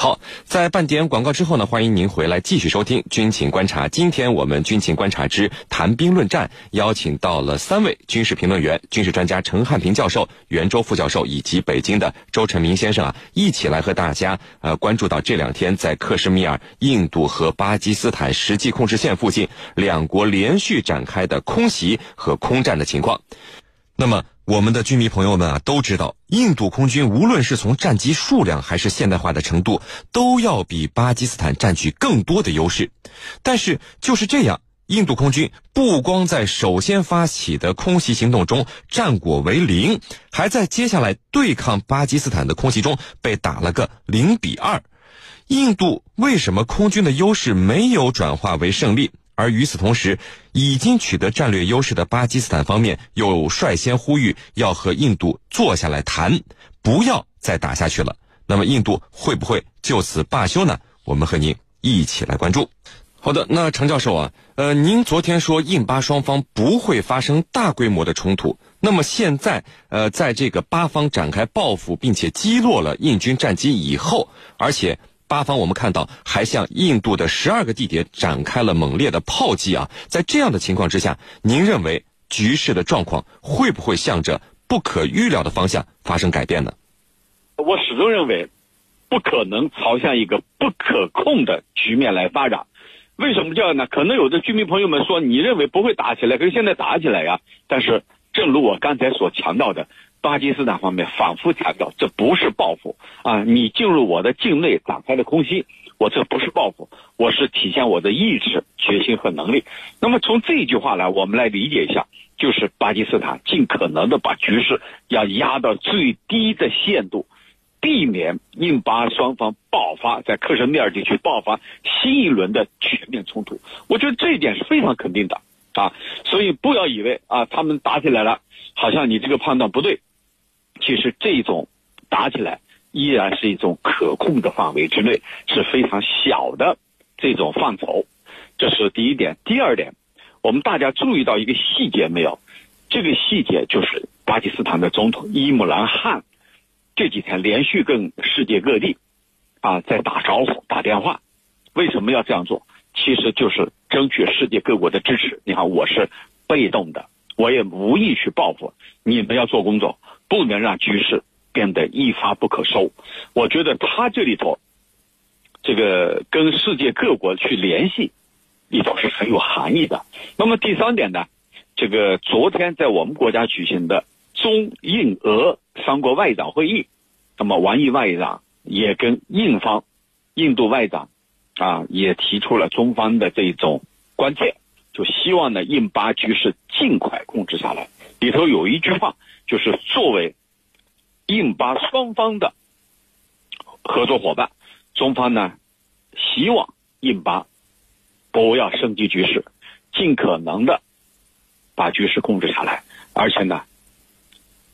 好，在半点广告之后呢，欢迎您回来继续收听《军情观察》。今天我们《军情观察之谈兵论战》邀请到了三位军事评论员、军事专家陈汉平教授、袁周副教授以及北京的周成明先生啊，一起来和大家呃关注到这两天在克什米尔、印度和巴基斯坦实际控制线附近两国连续展开的空袭和空战的情况。那么。我们的军迷朋友们啊，都知道，印度空军无论是从战机数量还是现代化的程度，都要比巴基斯坦占据更多的优势。但是就是这样，印度空军不光在首先发起的空袭行动中战果为零，还在接下来对抗巴基斯坦的空袭中被打了个零比二。印度为什么空军的优势没有转化为胜利？而与此同时，已经取得战略优势的巴基斯坦方面又率先呼吁要和印度坐下来谈，不要再打下去了。那么，印度会不会就此罢休呢？我们和您一起来关注。好的，那程教授啊，呃，您昨天说印巴双方不会发生大规模的冲突，那么现在呃，在这个巴方展开报复并且击落了印军战机以后，而且。巴方我们看到还向印度的十二个地点展开了猛烈的炮击啊！在这样的情况之下，您认为局势的状况会不会向着不可预料的方向发生改变呢？我始终认为，不可能朝向一个不可控的局面来发展。为什么这样呢？可能有的居民朋友们说，你认为不会打起来，可是现在打起来呀。但是，正如我刚才所强调的。巴基斯坦方面反复强调，这不是报复啊！你进入我的境内打开了空袭，我这不是报复，我是体现我的意志、决心和能力。那么从这句话来，我们来理解一下，就是巴基斯坦尽可能的把局势要压到最低的限度，避免印巴双方爆发在克什米尔地区爆发新一轮的全面冲突。我觉得这一点是非常肯定的啊！所以不要以为啊，他们打起来了，好像你这个判断不对。其实这种打起来依然是一种可控的范围之内，是非常小的这种范畴，这是第一点。第二点，我们大家注意到一个细节没有？这个细节就是巴基斯坦的总统伊姆兰汗这几天连续跟世界各地啊在打招呼、打电话。为什么要这样做？其实就是争取世界各国的支持。你看，我是被动的，我也无意去报复，你们要做工作。不能让局势变得一发不可收。我觉得他这里头，这个跟世界各国去联系，里头是很有含义的。那么第三点呢，这个昨天在我们国家举行的中印俄三国外长会议，那么王毅外长也跟印方、印度外长啊也提出了中方的这种关切，就希望呢印巴局势尽快控制下来。里头有一句话。就是作为印巴双方的合作伙伴，中方呢希望印巴不要升级局势，尽可能的把局势控制下来，而且呢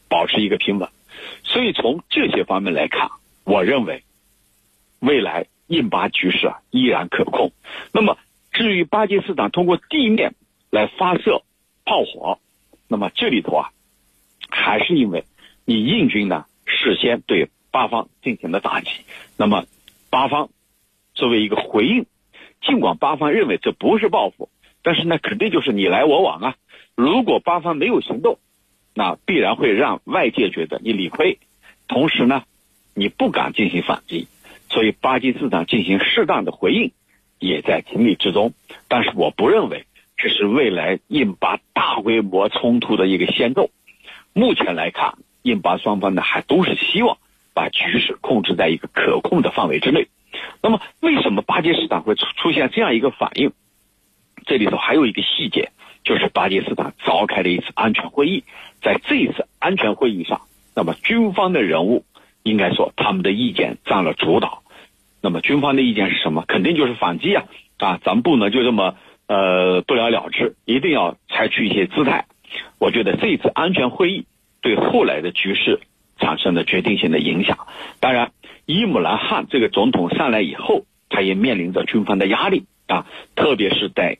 保持一个平稳。所以从这些方面来看，我认为未来印巴局势啊依然可控。那么至于巴基斯坦通过地面来发射炮火，那么这里头啊。还是因为你印军呢事先对巴方进行了打击，那么巴方作为一个回应，尽管巴方认为这不是报复，但是呢肯定就是你来我往啊。如果巴方没有行动，那必然会让外界觉得你理亏，同时呢你不敢进行反击，所以巴基斯坦进行适当的回应也在情理之中。但是我不认为这是未来印巴大规模冲突的一个先奏。目前来看，印巴双方呢还都是希望把局势控制在一个可控的范围之内。那么，为什么巴基斯坦会出出现这样一个反应？这里头还有一个细节，就是巴基斯坦召开了一次安全会议。在这一次安全会议上，那么军方的人物应该说他们的意见占了主导。那么军方的意见是什么？肯定就是反击啊！啊，咱们不能就这么呃不了了之，一定要采取一些姿态。我觉得这次安全会议对后来的局势产生了决定性的影响。当然，伊姆兰汗这个总统上来以后，他也面临着军方的压力啊，特别是在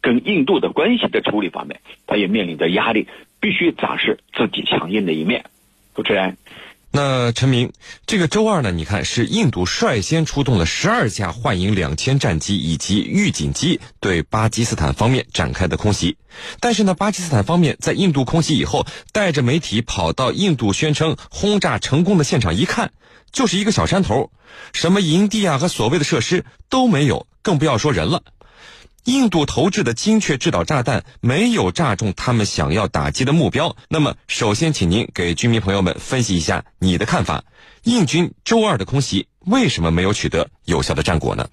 跟印度的关系的处理方面，他也面临着压力，必须展示自己强硬的一面。主持人。那陈明，这个周二呢？你看是印度率先出动了十二架幻影两千战机以及预警机对巴基斯坦方面展开的空袭，但是呢，巴基斯坦方面在印度空袭以后，带着媒体跑到印度宣称轰炸成功的现场一看，就是一个小山头，什么营地啊和所谓的设施都没有，更不要说人了。印度投掷的精确制导炸弹没有炸中他们想要打击的目标。那么，首先请您给居民朋友们分析一下你的看法：印军周二的空袭为什么没有取得有效的战果呢？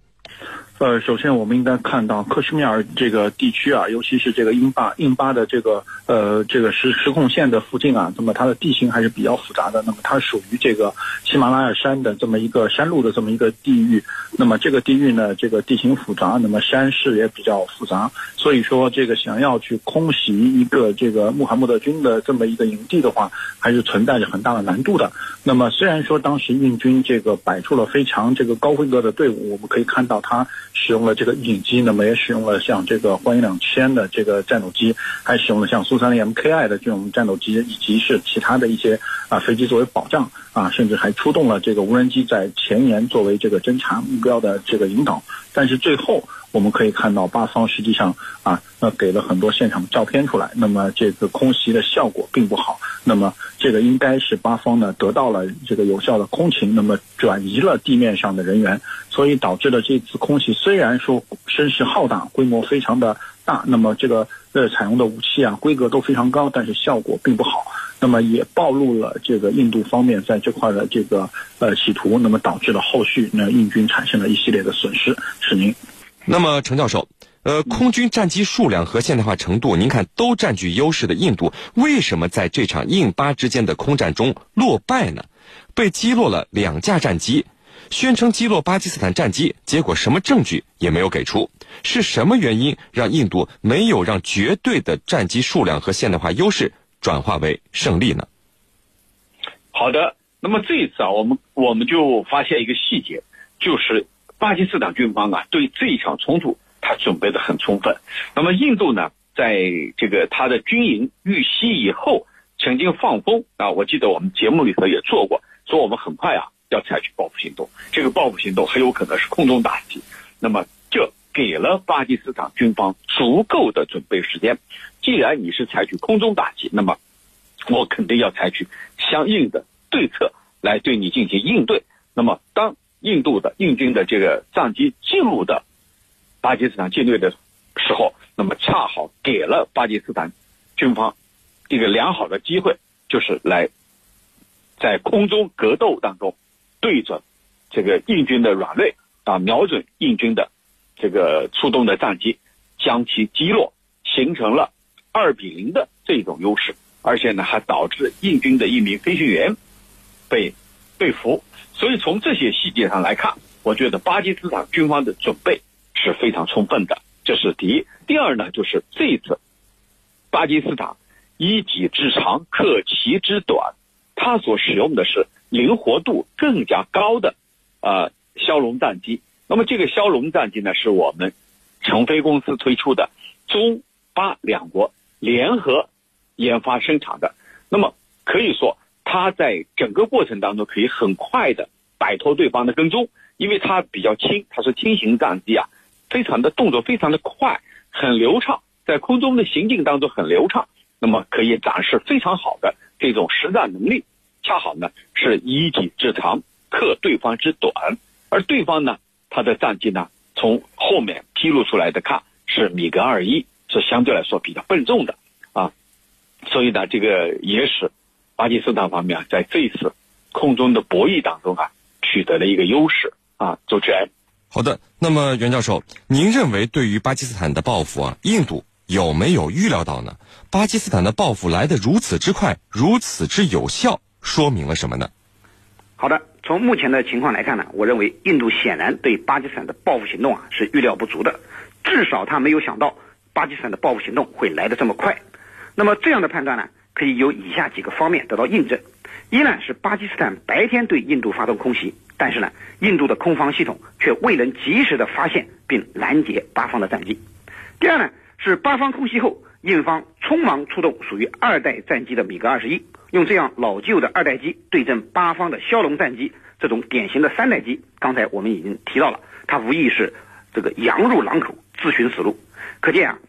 呃，首先我们应该看到克什米尔这个地区啊，尤其是这个印巴印巴的这个呃这个实实控线的附近啊，那么它的地形还是比较复杂的。那么它属于这个喜马拉雅山的这么一个山路的这么一个地域。那么这个地域呢，这个地形复杂，那么山势也比较复杂。所以说，这个想要去空袭一个这个穆罕默德军的这么一个营地的话，还是存在着很大的难度的。那么虽然说当时印军这个摆出了非常这个高规格的队伍，我们可以看到它。使用了这个预警机，那么也使用了像这个幻影两千的这个战斗机，还使用了像苏三零 MKI 的这种战斗机，以及是其他的一些啊飞机作为保障啊，甚至还出动了这个无人机在前沿作为这个侦察目标的这个引导。但是最后我们可以看到，巴方实际上啊，那给了很多现场照片出来，那么这个空袭的效果并不好。那么这个应该是巴方呢得到了这个有效的空勤，那么转移了地面上的人员，所以导致了这次空袭虽然说声势浩大，规模非常的大，那么这个呃采用的武器啊规格都非常高，但是效果并不好，那么也暴露了这个印度方面在这块的这个呃企图，那么导致了后续呢印军产生了一系列的损失。是您，那么程教授。呃，空军战机数量和现代化程度，您看都占据优势的印度，为什么在这场印巴之间的空战中落败呢？被击落了两架战机，宣称击落巴基斯坦战机，结果什么证据也没有给出。是什么原因让印度没有让绝对的战机数量和现代化优势转化为胜利呢？好的，那么这一次啊，我们我们就发现一个细节，就是巴基斯坦军方啊对这一场冲突。他准备的很充分。那么印度呢，在这个他的军营遇袭以后，曾经放风啊，我记得我们节目里头也做过，说我们很快啊要采取报复行动。这个报复行动很有可能是空中打击。那么这给了巴基斯坦军方足够的准备时间。既然你是采取空中打击，那么我肯定要采取相应的对策来对你进行应对。那么当印度的印军的这个战机进入的。巴基斯坦境内的时候，那么恰好给了巴基斯坦军方一个良好的机会，就是来在空中格斗当中对准这个印军的软肋啊，瞄准印军的这个出动的战机，将其击落，形成了二比零的这种优势，而且呢还导致印军的一名飞行员被被俘。所以从这些细节上来看，我觉得巴基斯坦军方的准备。是非常充分的，这是第一。第二呢，就是这次巴基斯坦以己之长克其之短，它所使用的是灵活度更加高的呃枭龙战机。那么这个枭龙战机呢，是我们成飞公司推出的，中巴两国联合研发生产的。那么可以说，它在整个过程当中可以很快的摆脱对方的跟踪，因为它比较轻，它是轻型战机啊。非常的动作非常的快，很流畅，在空中的行进当中很流畅，那么可以展示非常好的这种实战能力。恰好呢是以己之长克对方之短，而对方呢他的战机呢从后面披露出来的看是米格二一，是相对来说比较笨重的啊，所以呢这个也使巴基斯坦方面在这一次空中的博弈当中啊取得了一个优势啊，主持人。好的，那么袁教授，您认为对于巴基斯坦的报复啊，印度有没有预料到呢？巴基斯坦的报复来得如此之快，如此之有效，说明了什么呢？好的，从目前的情况来看呢，我认为印度显然对巴基斯坦的报复行动啊是预料不足的，至少他没有想到巴基斯坦的报复行动会来得这么快。那么这样的判断呢，可以由以下几个方面得到印证：一呢是巴基斯坦白天对印度发动空袭。但是呢，印度的空防系统却未能及时的发现并拦截巴方的战机。第二呢，是巴方空袭后，印方匆忙出动属于二代战机的米格二十一，用这样老旧的二代机对阵八方的骁龙战机，这种典型的三代机，刚才我们已经提到了，它无疑是这个羊入狼口，自寻死路。可见啊，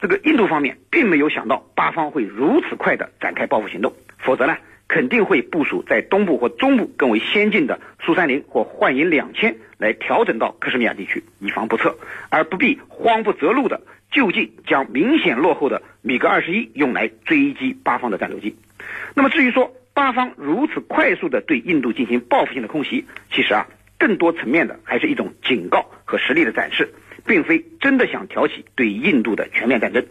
这个印度方面并没有想到巴方会如此快的展开报复行动，否则呢，肯定会部署在东部或中部更为先进的苏三零或幻影两千来调整到克什米尔地区，以防不测，而不必慌不择路的就近将明显落后的米格二十一用来追击八方的战斗机。那么至于说巴方如此快速的对印度进行报复性的空袭，其实啊，更多层面的还是一种警告和实力的展示。并非真的想挑起对印度的全面战争。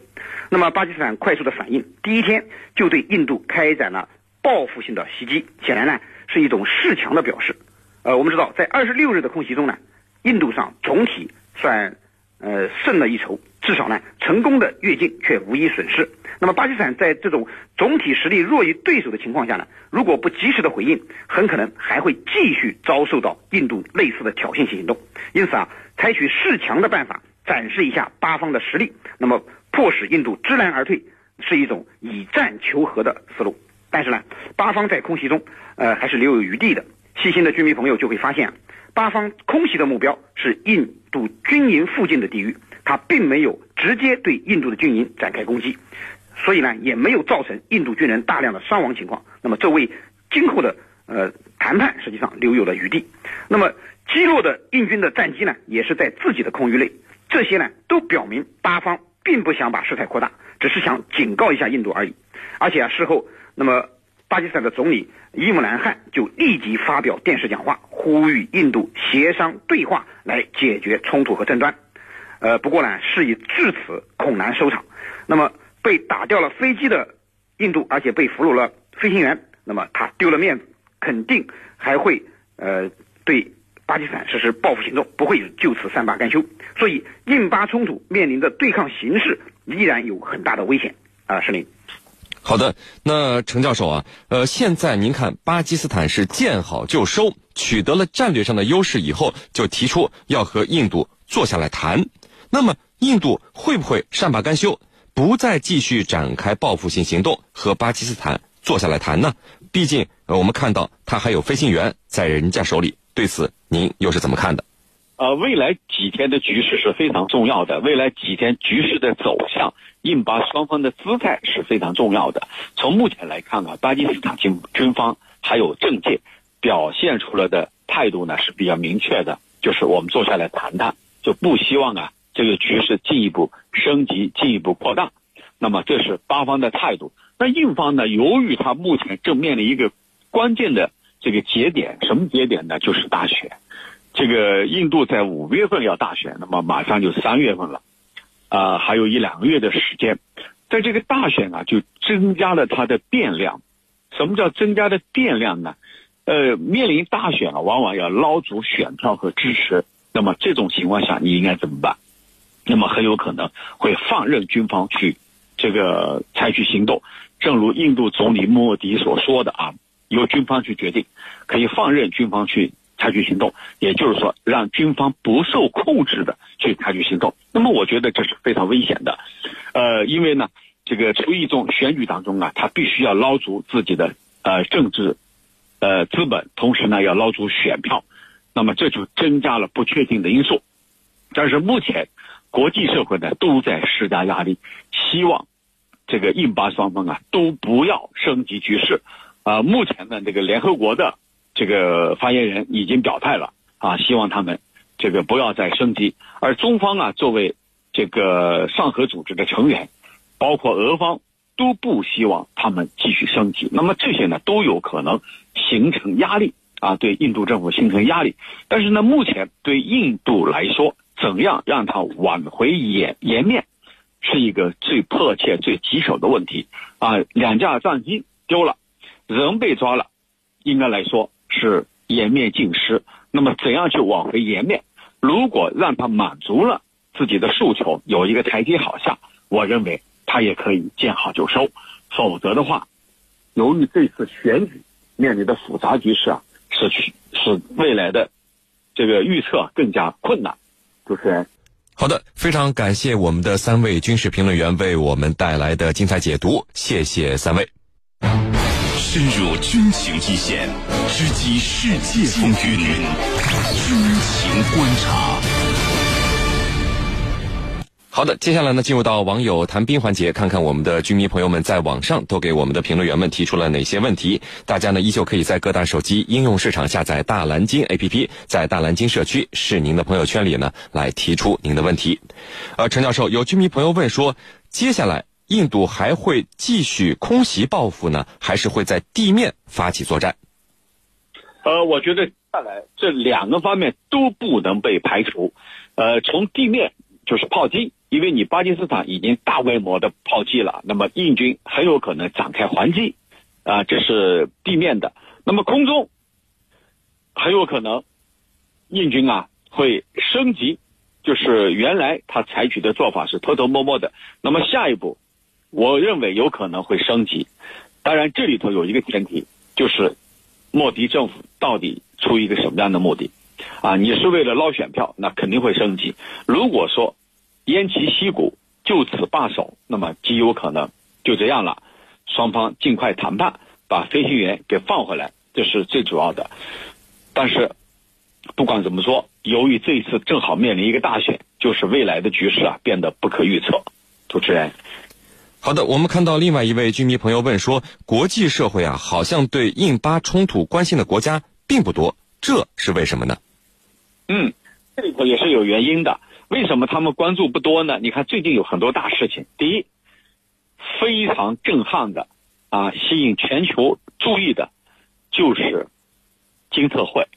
那么，巴基斯坦快速的反应，第一天就对印度开展了报复性的袭击，显然呢是一种示强的表示。呃，我们知道，在二十六日的空袭中呢，印度上总体算呃胜了一筹，至少呢成功的越境却无一损失。那么，巴基斯坦在这种总体实力弱于对手的情况下呢，如果不及时的回应，很可能还会继续遭受到印度类似的挑衅性行动。因此啊。采取示强的办法，展示一下巴方的实力，那么迫使印度知难而退，是一种以战求和的思路。但是呢，巴方在空袭中，呃，还是留有余地的。细心的军迷朋友就会发现，巴方空袭的目标是印度军营附近的地域，他并没有直接对印度的军营展开攻击，所以呢，也没有造成印度军人大量的伤亡情况。那么，这为今后的呃谈判实际上留有了余地。那么。击落的印军的战机呢，也是在自己的空域内。这些呢，都表明巴方并不想把事态扩大，只是想警告一下印度而已。而且啊，事后，那么巴基斯坦的总理伊姆兰汗就立即发表电视讲话，呼吁印度协商对话来解决冲突和争端。呃，不过呢，事已至此，恐难收场。那么被打掉了飞机的印度，而且被俘虏了飞行员，那么他丢了面子，肯定还会呃对。巴基斯坦实施报复行动不会就此善罢甘休，所以印巴冲突面临的对抗形势依然有很大的危险啊！石林，好的，那程教授啊，呃，现在您看巴基斯坦是见好就收，取得了战略上的优势以后，就提出要和印度坐下来谈。那么印度会不会善罢甘休，不再继续展开报复性行动，和巴基斯坦坐下来谈呢？毕竟我们看到他还有飞行员在人家手里。对此，您又是怎么看的？呃，未来几天的局势是非常重要的。未来几天局势的走向，印巴双方的姿态是非常重要的。从目前来看啊，巴基斯坦军军方还有政界表现出来的态度呢是比较明确的，就是我们坐下来谈谈，就不希望啊这个局势进一步升级、进一步扩大。那么这是巴方的态度。那印方呢，由于他目前正面临一个关键的。这个节点什么节点呢？就是大选。这个印度在五月份要大选，那么马上就三月份了，啊，还有一两个月的时间。在这个大选啊，就增加了它的变量。什么叫增加的变量呢？呃，面临大选啊，往往要捞足选票和支持。那么这种情况下，你应该怎么办？那么很有可能会放任军方去这个采取行动。正如印度总理莫迪所说的啊。由军方去决定，可以放任军方去采取行动，也就是说，让军方不受控制的去采取行动。那么，我觉得这是非常危险的，呃，因为呢，这个处于一种选举当中啊，他必须要捞足自己的呃政治呃资本，同时呢要捞足选票，那么这就增加了不确定的因素。但是目前国际社会呢都在施加压力，希望这个印巴双方啊都不要升级局势。啊，目前呢，这个联合国的这个发言人已经表态了啊，希望他们这个不要再升级。而中方啊，作为这个上合组织的成员，包括俄方都不希望他们继续升级。那么这些呢，都有可能形成压力啊，对印度政府形成压力。但是呢，目前对印度来说，怎样让他挽回颜颜面，是一个最迫切、最棘手的问题啊。两架战机丢了。人被抓了，应该来说是颜面尽失。那么怎样去挽回颜面？如果让他满足了自己的诉求，有一个台阶好下，我认为他也可以见好就收。否则的话，由于这次选举面临的复杂局势啊，是去使未来的这个预测更加困难。主持人，好的，非常感谢我们的三位军事评论员为我们带来的精彩解读，谢谢三位。深入军情一线，直击世界风云，军情观察。好的，接下来呢，进入到网友谈兵环节，看看我们的军迷朋友们在网上都给我们的评论员们提出了哪些问题。大家呢，依旧可以在各大手机应用市场下载大蓝鲸 APP，在大蓝鲸社区是您的朋友圈里呢，来提出您的问题。呃，陈教授，有军迷朋友问说，接下来印度还会继续空袭报复呢，还是会在地面发起作战？呃，我觉得下来这两个方面都不能被排除。呃，从地面就是炮击。因为你巴基斯坦已经大规模的炮击了，那么印军很有可能展开还击，啊，这是地面的。那么空中很有可能印军啊会升级，就是原来他采取的做法是偷偷摸摸的，那么下一步我认为有可能会升级。当然这里头有一个前提，就是莫迪政府到底出于一个什么样的目的？啊，你是为了捞选票，那肯定会升级。如果说偃旗息鼓，就此罢手，那么极有可能就这样了。双方尽快谈判，把飞行员给放回来，这是最主要的。但是不管怎么说，由于这一次正好面临一个大选，就是未来的局势啊变得不可预测。主持人，好的，我们看到另外一位军迷朋友问说，国际社会啊好像对印巴冲突关心的国家并不多，这是为什么呢？嗯，这里头也是有原因的。为什么他们关注不多呢？你看最近有很多大事情。第一，非常震撼的，啊，吸引全球注意的，就是金特会。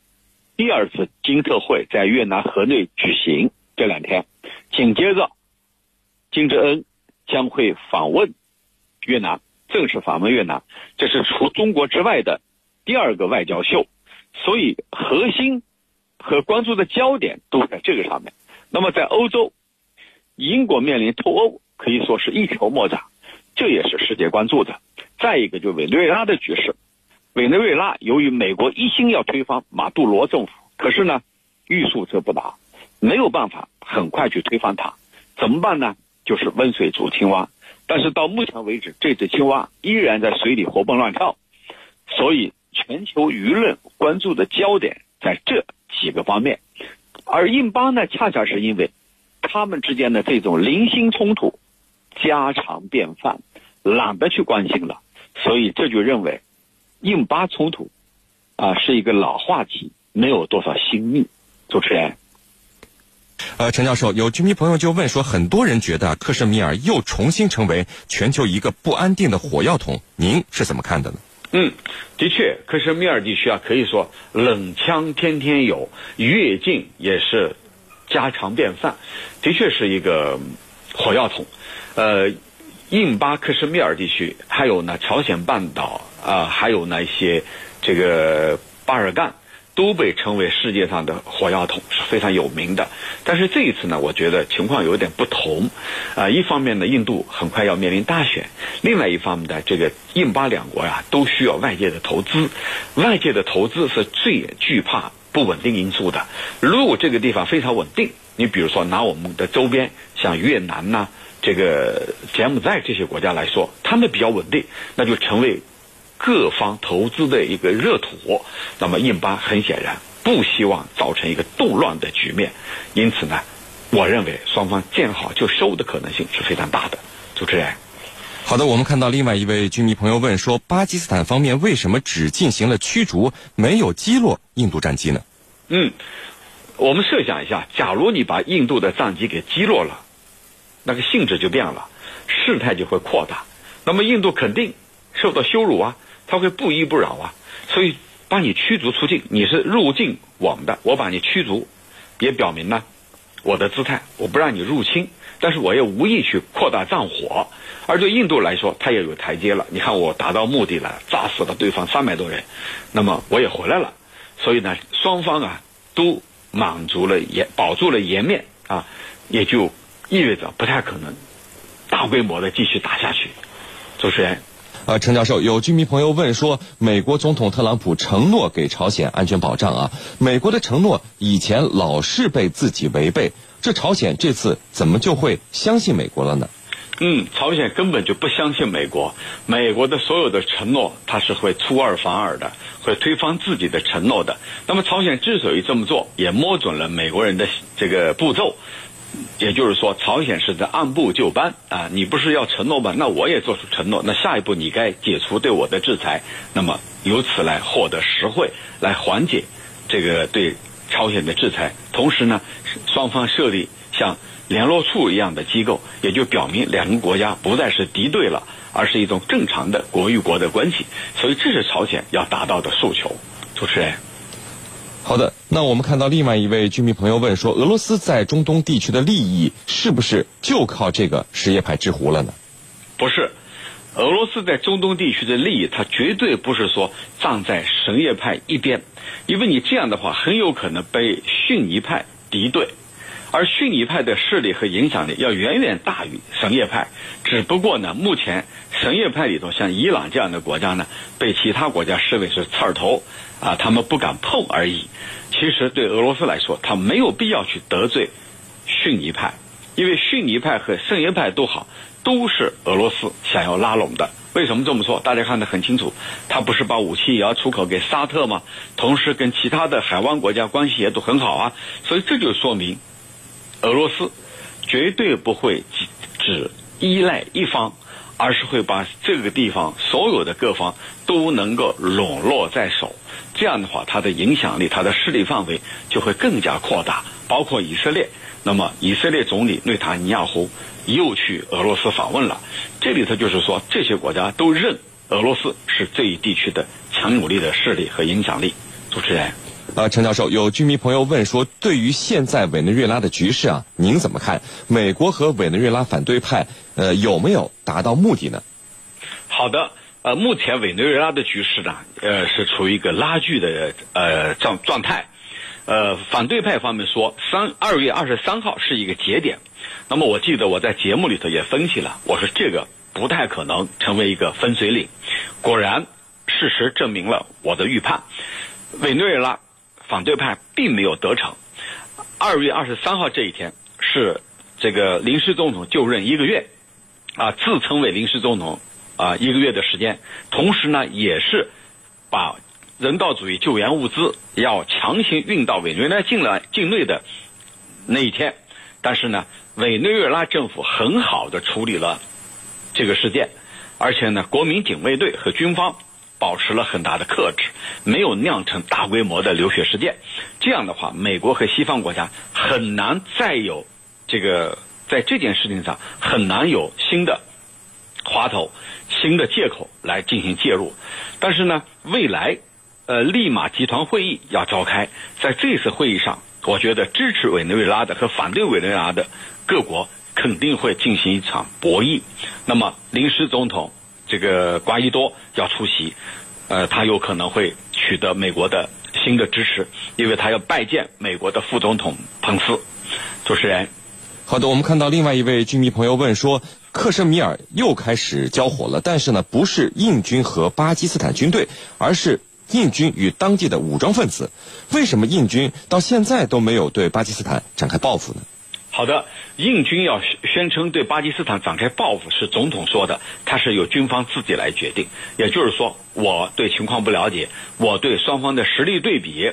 第二次金特会在越南河内举行，这两天，紧接着，金正恩将会访问越南，正式访问越南，这是除中国之外的第二个外交秀，所以核心和关注的焦点都在这个上面。那么在欧洲，英国面临脱欧可以说是一筹莫展，这也是世界关注的。再一个就委内瑞拉的局势，委内瑞拉由于美国一心要推翻马杜罗政府，可是呢，欲速则不达，没有办法很快去推翻它，怎么办呢？就是温水煮青蛙。但是到目前为止，这只青蛙依然在水里活蹦乱跳，所以全球舆论关注的焦点在这几个方面。而印巴呢，恰恰是因为他们之间的这种零星冲突家常便饭，懒得去关心了，所以这就认为印巴冲突啊是一个老话题，没有多少新意。主持人，呃，陈教授，有居民朋友就问说，很多人觉得克什米尔又重新成为全球一个不安定的火药桶，您是怎么看的呢？嗯，的确，克什米尔地区啊，可以说冷枪天天有，越境也是家常便饭，的确是一个火药桶。呃，印巴克什米尔地区，还有呢朝鲜半岛啊，还有那些这个巴尔干。都被称为世界上的火药桶是非常有名的，但是这一次呢，我觉得情况有点不同，啊，一方面呢，印度很快要面临大选，另外一方面呢，这个印巴两国呀都需要外界的投资，外界的投资是最惧怕不稳定因素的。如果这个地方非常稳定，你比如说拿我们的周边像越南呐，这个柬埔寨这些国家来说，他们比较稳定，那就成为。各方投资的一个热土，那么印巴很显然不希望造成一个动乱的局面，因此呢，我认为双方见好就收的可能性是非常大的。主持人，好的，我们看到另外一位军迷朋友问说，巴基斯坦方面为什么只进行了驱逐，没有击落印度战机呢？嗯，我们设想一下，假如你把印度的战机给击落了，那个性质就变了，事态就会扩大，那么印度肯定受到羞辱啊。他会不依不饶啊，所以把你驱逐出境，你是入境我们的，我把你驱逐，也表明呢我的姿态，我不让你入侵，但是我也无意去扩大战火。而对印度来说，他也有台阶了。你看我达到目的了，炸死了对方三百多人，那么我也回来了。所以呢，双方啊都满足了颜，保住了颜面啊，也就意味着不太可能大规模的继续打下去。主持人。呃，陈教授，有居民朋友问说，美国总统特朗普承诺给朝鲜安全保障啊，美国的承诺以前老是被自己违背，这朝鲜这次怎么就会相信美国了呢？嗯，朝鲜根本就不相信美国，美国的所有的承诺，它是会出尔反尔的，会推翻自己的承诺的。那么朝鲜之所以这么做，也摸准了美国人的这个步骤，也就是说，朝鲜是在按部就班啊，你不是要承诺吗？那我也做出承诺，那下一步你该解除对我的制裁，那么由此来获得实惠，来缓解这个对朝鲜的制裁。同时呢，双方设立像。联络处一样的机构，也就表明两个国家不再是敌对了，而是一种正常的国与国的关系。所以这是朝鲜要达到的诉求。主持人，好的。那我们看到另外一位居民朋友问说：俄罗斯在中东地区的利益是不是就靠这个什叶派之湖了呢？不是，俄罗斯在中东地区的利益，它绝对不是说站在什叶派一边，因为你这样的话很有可能被逊尼派敌对。而逊尼派的势力和影响力要远远大于什叶派，只不过呢，目前什叶派里头像伊朗这样的国家呢，被其他国家视为是刺儿头，啊，他们不敢碰而已。其实对俄罗斯来说，他没有必要去得罪逊尼派，因为逊尼派和什叶派都好，都是俄罗斯想要拉拢的。为什么这么说？大家看得很清楚，他不是把武器也要出口给沙特吗？同时跟其他的海湾国家关系也都很好啊，所以这就说明。俄罗斯绝对不会只依赖一方，而是会把这个地方所有的各方都能够笼络在手。这样的话，它的影响力、它的势力范围就会更加扩大，包括以色列。那么，以色列总理内塔尼亚胡又去俄罗斯访问了。这里头就是说，这些国家都认俄罗斯是这一地区的强有力的势力和影响力。主持人。呃，陈教授，有居民朋友问说，对于现在委内瑞拉的局势啊，您怎么看？美国和委内瑞拉反对派呃有没有达到目的呢？好的，呃，目前委内瑞拉的局势呢，呃，是处于一个拉锯的呃状状态。呃，反对派方面说，三二月二十三号是一个节点。那么我记得我在节目里头也分析了，我说这个不太可能成为一个分水岭。果然，事实证明了我的预判，委内瑞拉。反对派并没有得逞。二月二十三号这一天是这个临时总统就任一个月，啊，自称为临时总统啊一个月的时间，同时呢也是把人道主义救援物资要强行运到委内瑞拉境内境内的那一天。但是呢，委内瑞拉政府很好的处理了这个事件，而且呢，国民警卫队和军方。保持了很大的克制，没有酿成大规模的流血事件。这样的话，美国和西方国家很难再有这个在这件事情上很难有新的滑头、新的借口来进行介入。但是呢，未来呃，利马集团会议要召开，在这次会议上，我觉得支持委内瑞拉的和反对委内瑞拉的各国肯定会进行一场博弈。那么，临时总统。这个瓜伊多要出席，呃，他有可能会取得美国的新的支持，因为他要拜见美国的副总统彭斯。主持人，好的，我们看到另外一位军迷朋友问说，克什米尔又开始交火了，但是呢，不是印军和巴基斯坦军队，而是印军与当地的武装分子。为什么印军到现在都没有对巴基斯坦展开报复呢？好的，印军要宣称对巴基斯坦展开报复是总统说的，他是由军方自己来决定。也就是说，我对情况不了解，我对双方的实力对比、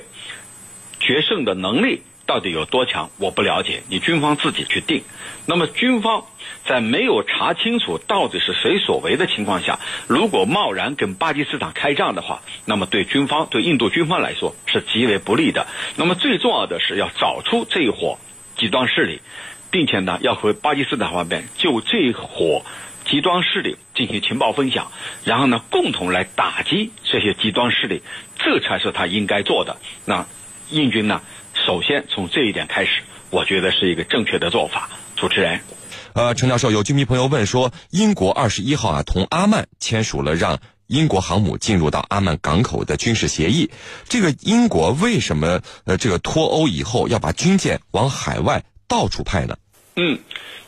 决胜的能力到底有多强，我不了解。你军方自己去定。那么，军方在没有查清楚到底是谁所为的情况下，如果贸然跟巴基斯坦开战的话，那么对军方、对印度军方来说是极为不利的。那么，最重要的是要找出这一伙。极端势力，并且呢，要和巴基斯坦方面就这一伙极端势力进行情报分享，然后呢，共同来打击这些极端势力，这才是他应该做的。那印军呢，首先从这一点开始，我觉得是一个正确的做法。主持人，呃，陈教授，有居民朋友问说，英国二十一号啊，同阿曼签署了让英国航母进入到阿曼港口的军事协议，这个英国为什么呃这个脱欧以后要把军舰往海外到处派呢？嗯，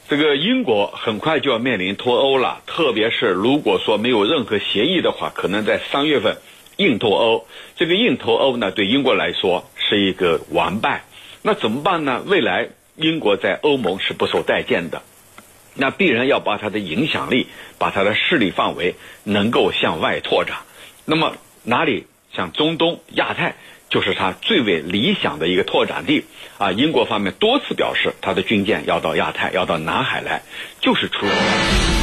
这个英国很快就要面临脱欧了，特别是如果说没有任何协议的话，可能在三月份硬脱欧。这个硬脱欧呢，对英国来说是一个完败。那怎么办呢？未来英国在欧盟是不受待见的。那必然要把它的影响力、把它的势力范围能够向外拓展。那么哪里像中东、亚太，就是它最为理想的一个拓展地啊！英国方面多次表示，它的军舰要到亚太，要到南海来，就是出于。